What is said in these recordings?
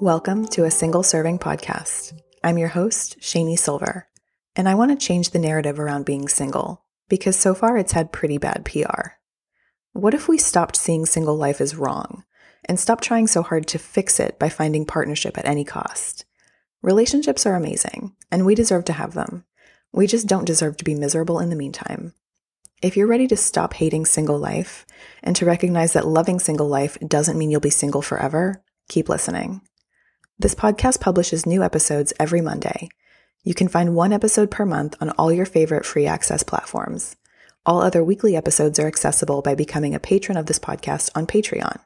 Welcome to a single serving podcast. I'm your host, Shani Silver, and I want to change the narrative around being single because so far it's had pretty bad PR. What if we stopped seeing single life as wrong and stopped trying so hard to fix it by finding partnership at any cost? Relationships are amazing, and we deserve to have them. We just don't deserve to be miserable in the meantime. If you're ready to stop hating single life and to recognize that loving single life doesn't mean you'll be single forever, keep listening. This podcast publishes new episodes every Monday. You can find one episode per month on all your favorite free access platforms. All other weekly episodes are accessible by becoming a patron of this podcast on Patreon.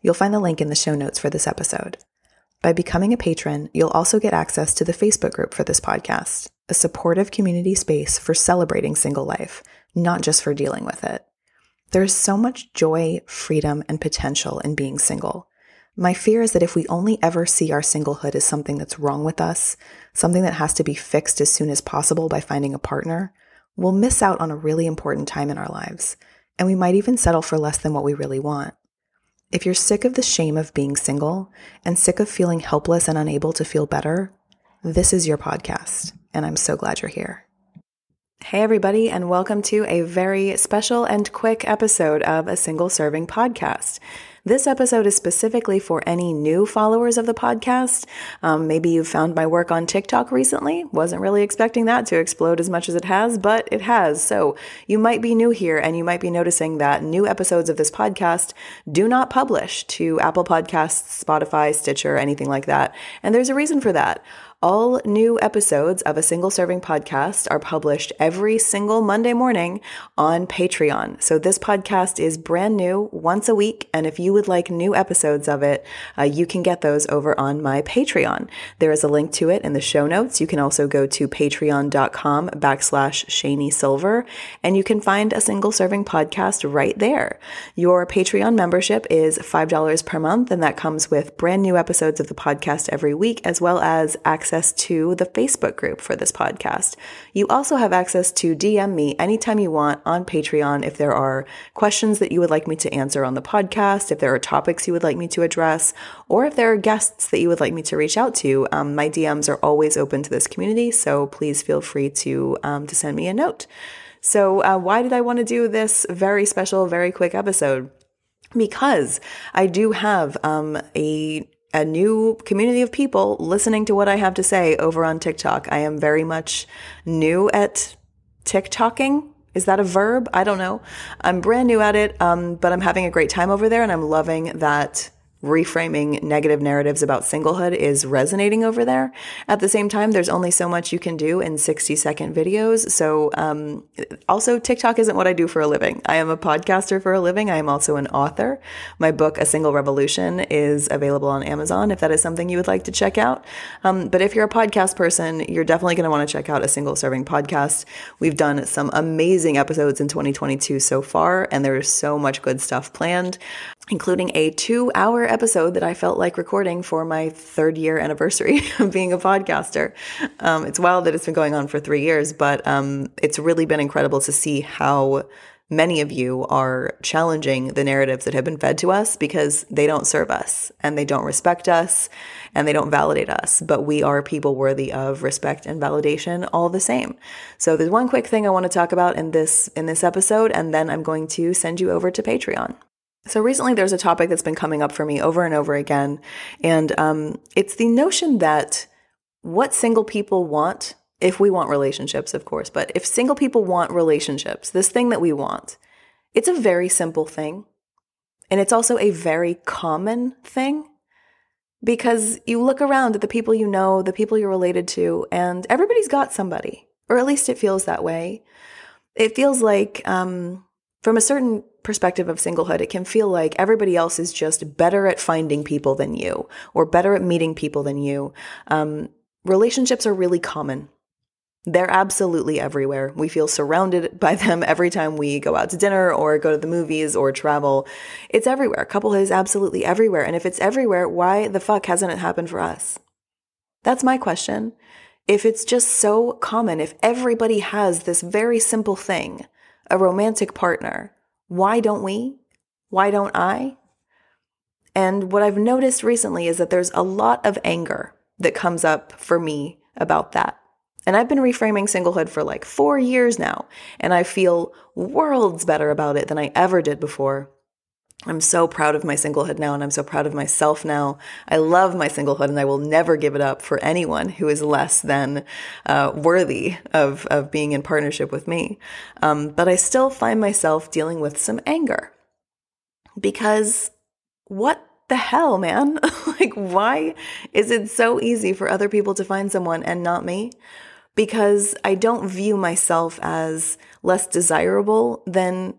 You'll find the link in the show notes for this episode. By becoming a patron, you'll also get access to the Facebook group for this podcast, a supportive community space for celebrating single life, not just for dealing with it. There's so much joy, freedom, and potential in being single. My fear is that if we only ever see our singlehood as something that's wrong with us, something that has to be fixed as soon as possible by finding a partner, we'll miss out on a really important time in our lives, and we might even settle for less than what we really want. If you're sick of the shame of being single and sick of feeling helpless and unable to feel better, this is your podcast, and I'm so glad you're here. Hey, everybody, and welcome to a very special and quick episode of a single serving podcast. This episode is specifically for any new followers of the podcast. Um, maybe you found my work on TikTok recently. Wasn't really expecting that to explode as much as it has, but it has. So you might be new here and you might be noticing that new episodes of this podcast do not publish to Apple Podcasts, Spotify, Stitcher, anything like that. And there's a reason for that. All new episodes of a single serving podcast are published every single Monday morning on Patreon. So this podcast is brand new once a week. And if you would like new episodes of it, uh, you can get those over on my Patreon. There is a link to it in the show notes. You can also go to patreon.com backslash Shani Silver and you can find a single serving podcast right there. Your Patreon membership is $5 per month and that comes with brand new episodes of the podcast every week as well as access access to the Facebook group for this podcast. You also have access to DM me anytime you want on Patreon if there are questions that you would like me to answer on the podcast, if there are topics you would like me to address, or if there are guests that you would like me to reach out to. Um, my DMs are always open to this community, so please feel free to um, to send me a note. So, uh, why did I want to do this very special, very quick episode? Because I do have um, a a new community of people listening to what I have to say over on TikTok. I am very much new at TikToking. Is that a verb? I don't know. I'm brand new at it, um, but I'm having a great time over there and I'm loving that reframing negative narratives about singlehood is resonating over there. At the same time, there's only so much you can do in 60 second videos. So, um, also, TikTok isn't what I do for a living. I am a podcaster for a living. I am also an author. My book, A Single Revolution, is available on Amazon if that is something you would like to check out. Um, but if you're a podcast person, you're definitely going to want to check out A Single Serving Podcast. We've done some amazing episodes in 2022 so far, and there is so much good stuff planned including a two hour episode that I felt like recording for my third year anniversary of being a podcaster. Um, it's wild that it's been going on for three years, but um, it's really been incredible to see how many of you are challenging the narratives that have been fed to us because they don't serve us and they don't respect us and they don't validate us. But we are people worthy of respect and validation all the same. So there's one quick thing I want to talk about in this in this episode, and then I'm going to send you over to Patreon. So recently, there's a topic that's been coming up for me over and over again, and um, it's the notion that what single people want, if we want relationships, of course, but if single people want relationships, this thing that we want, it's a very simple thing, and it's also a very common thing because you look around at the people you know, the people you're related to, and everybody's got somebody, or at least it feels that way. It feels like um, from a certain perspective of singlehood, it can feel like everybody else is just better at finding people than you or better at meeting people than you. Um, relationships are really common. They're absolutely everywhere. We feel surrounded by them every time we go out to dinner or go to the movies or travel. It's everywhere. Couplehood is absolutely everywhere. And if it's everywhere, why the fuck hasn't it happened for us? That's my question. If it's just so common, if everybody has this very simple thing, a romantic partner, why don't we? Why don't I? And what I've noticed recently is that there's a lot of anger that comes up for me about that. And I've been reframing singlehood for like four years now, and I feel worlds better about it than I ever did before. I'm so proud of my singlehood now, and I'm so proud of myself now. I love my singlehood, and I will never give it up for anyone who is less than uh, worthy of of being in partnership with me. Um, but I still find myself dealing with some anger because what the hell, man? like, why is it so easy for other people to find someone and not me? Because I don't view myself as less desirable than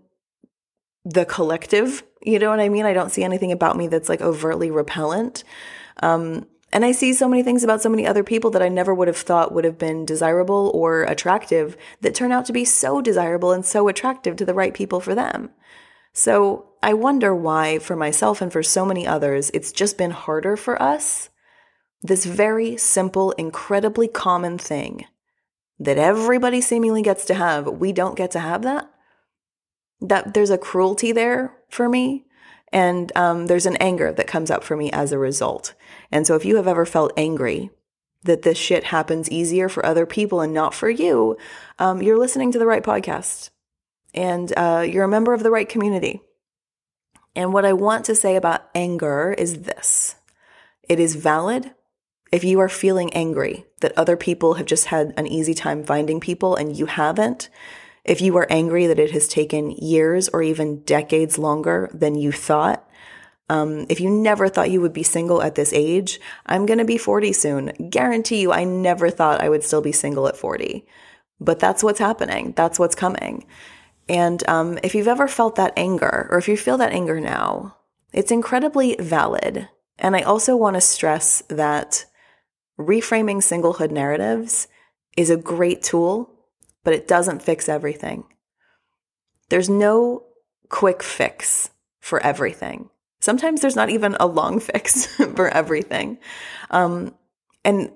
the collective. You know what I mean? I don't see anything about me that's like overtly repellent. Um, and I see so many things about so many other people that I never would have thought would have been desirable or attractive that turn out to be so desirable and so attractive to the right people for them. So I wonder why, for myself and for so many others, it's just been harder for us. This very simple, incredibly common thing that everybody seemingly gets to have, we don't get to have that. That there's a cruelty there for me, and um, there's an anger that comes up for me as a result. And so, if you have ever felt angry that this shit happens easier for other people and not for you, um, you're listening to the right podcast and uh, you're a member of the right community. And what I want to say about anger is this it is valid if you are feeling angry that other people have just had an easy time finding people and you haven't. If you are angry that it has taken years or even decades longer than you thought, um, if you never thought you would be single at this age, I'm going to be 40 soon. Guarantee you, I never thought I would still be single at 40. But that's what's happening. That's what's coming. And um, if you've ever felt that anger, or if you feel that anger now, it's incredibly valid. And I also want to stress that reframing singlehood narratives is a great tool, but it doesn't fix everything. There's no quick fix for everything. Sometimes there's not even a long fix for everything. Um, and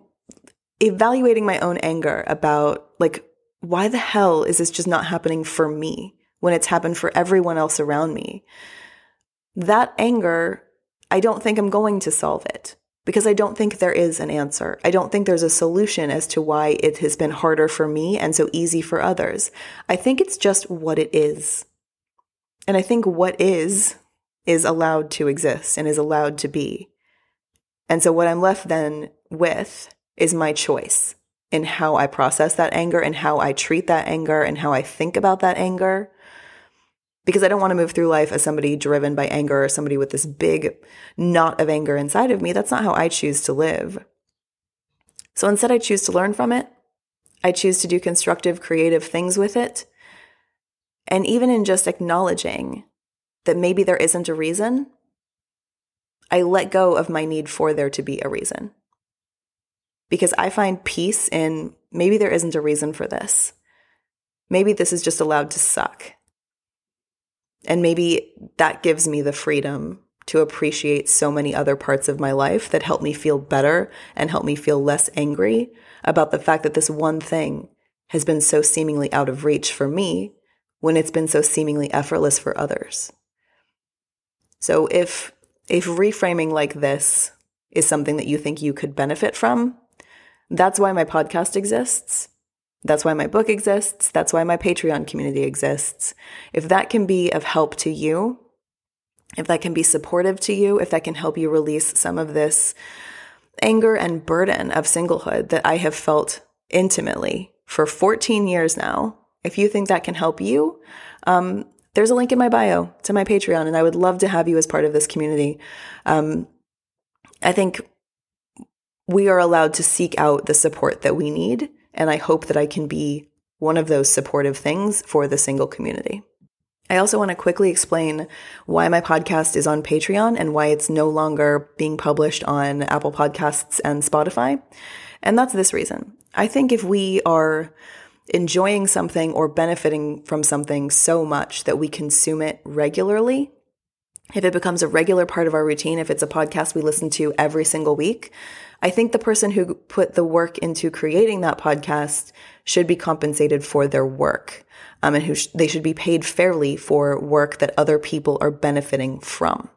evaluating my own anger about like why the hell is this just not happening for me when it's happened for everyone else around me? That anger, I don't think I'm going to solve it because I don't think there is an answer. I don't think there's a solution as to why it has been harder for me and so easy for others. I think it's just what it is. And I think what is, is allowed to exist and is allowed to be. And so what I'm left then with is my choice in how I process that anger and how I treat that anger and how I think about that anger. Because I don't want to move through life as somebody driven by anger or somebody with this big knot of anger inside of me. That's not how I choose to live. So instead, I choose to learn from it. I choose to do constructive, creative things with it. And even in just acknowledging that maybe there isn't a reason, I let go of my need for there to be a reason because I find peace in maybe there isn't a reason for this. Maybe this is just allowed to suck. And maybe that gives me the freedom to appreciate so many other parts of my life that help me feel better and help me feel less angry about the fact that this one thing has been so seemingly out of reach for me when it's been so seemingly effortless for others. So if if reframing like this is something that you think you could benefit from, that's why my podcast exists. That's why my book exists. That's why my Patreon community exists. If that can be of help to you, if that can be supportive to you, if that can help you release some of this anger and burden of singlehood that I have felt intimately for 14 years now, if you think that can help you, um, there's a link in my bio to my Patreon, and I would love to have you as part of this community. Um, I think we are allowed to seek out the support that we need. And I hope that I can be one of those supportive things for the single community. I also want to quickly explain why my podcast is on Patreon and why it's no longer being published on Apple Podcasts and Spotify. And that's this reason. I think if we are enjoying something or benefiting from something so much that we consume it regularly, if it becomes a regular part of our routine, if it's a podcast we listen to every single week, I think the person who put the work into creating that podcast should be compensated for their work. Um, and who sh- they should be paid fairly for work that other people are benefiting from.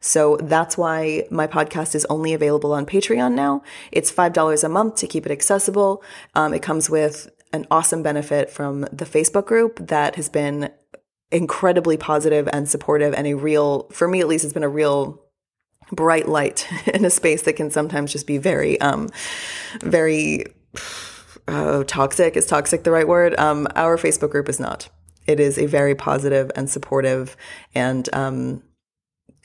So that's why my podcast is only available on Patreon now. It's $5 a month to keep it accessible. Um, it comes with an awesome benefit from the Facebook group that has been incredibly positive and supportive and a real, for me at least, it's been a real bright light in a space that can sometimes just be very, um, very oh, toxic. Is toxic the right word? Um, our Facebook group is not. It is a very positive and supportive, and um,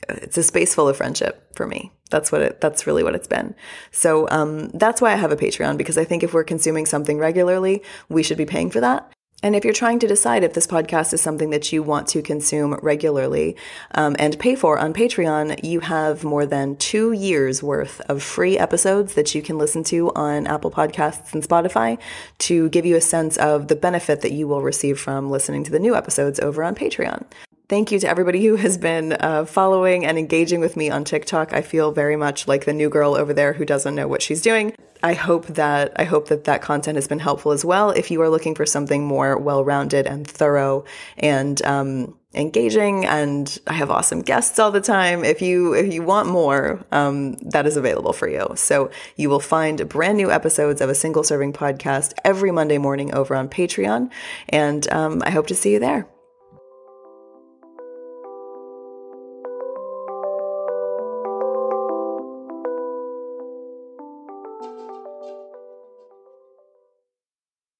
it's a space full of friendship for me. That's what it. That's really what it's been. So um, that's why I have a Patreon because I think if we're consuming something regularly, we should be paying for that. And if you're trying to decide if this podcast is something that you want to consume regularly um, and pay for on Patreon, you have more than two years worth of free episodes that you can listen to on Apple Podcasts and Spotify to give you a sense of the benefit that you will receive from listening to the new episodes over on Patreon. Thank you to everybody who has been uh, following and engaging with me on TikTok. I feel very much like the new girl over there who doesn't know what she's doing. I hope that I hope that that content has been helpful as well. If you are looking for something more well-rounded and thorough and um, engaging, and I have awesome guests all the time. If you if you want more, um, that is available for you. So you will find brand new episodes of a single serving podcast every Monday morning over on Patreon, and um, I hope to see you there.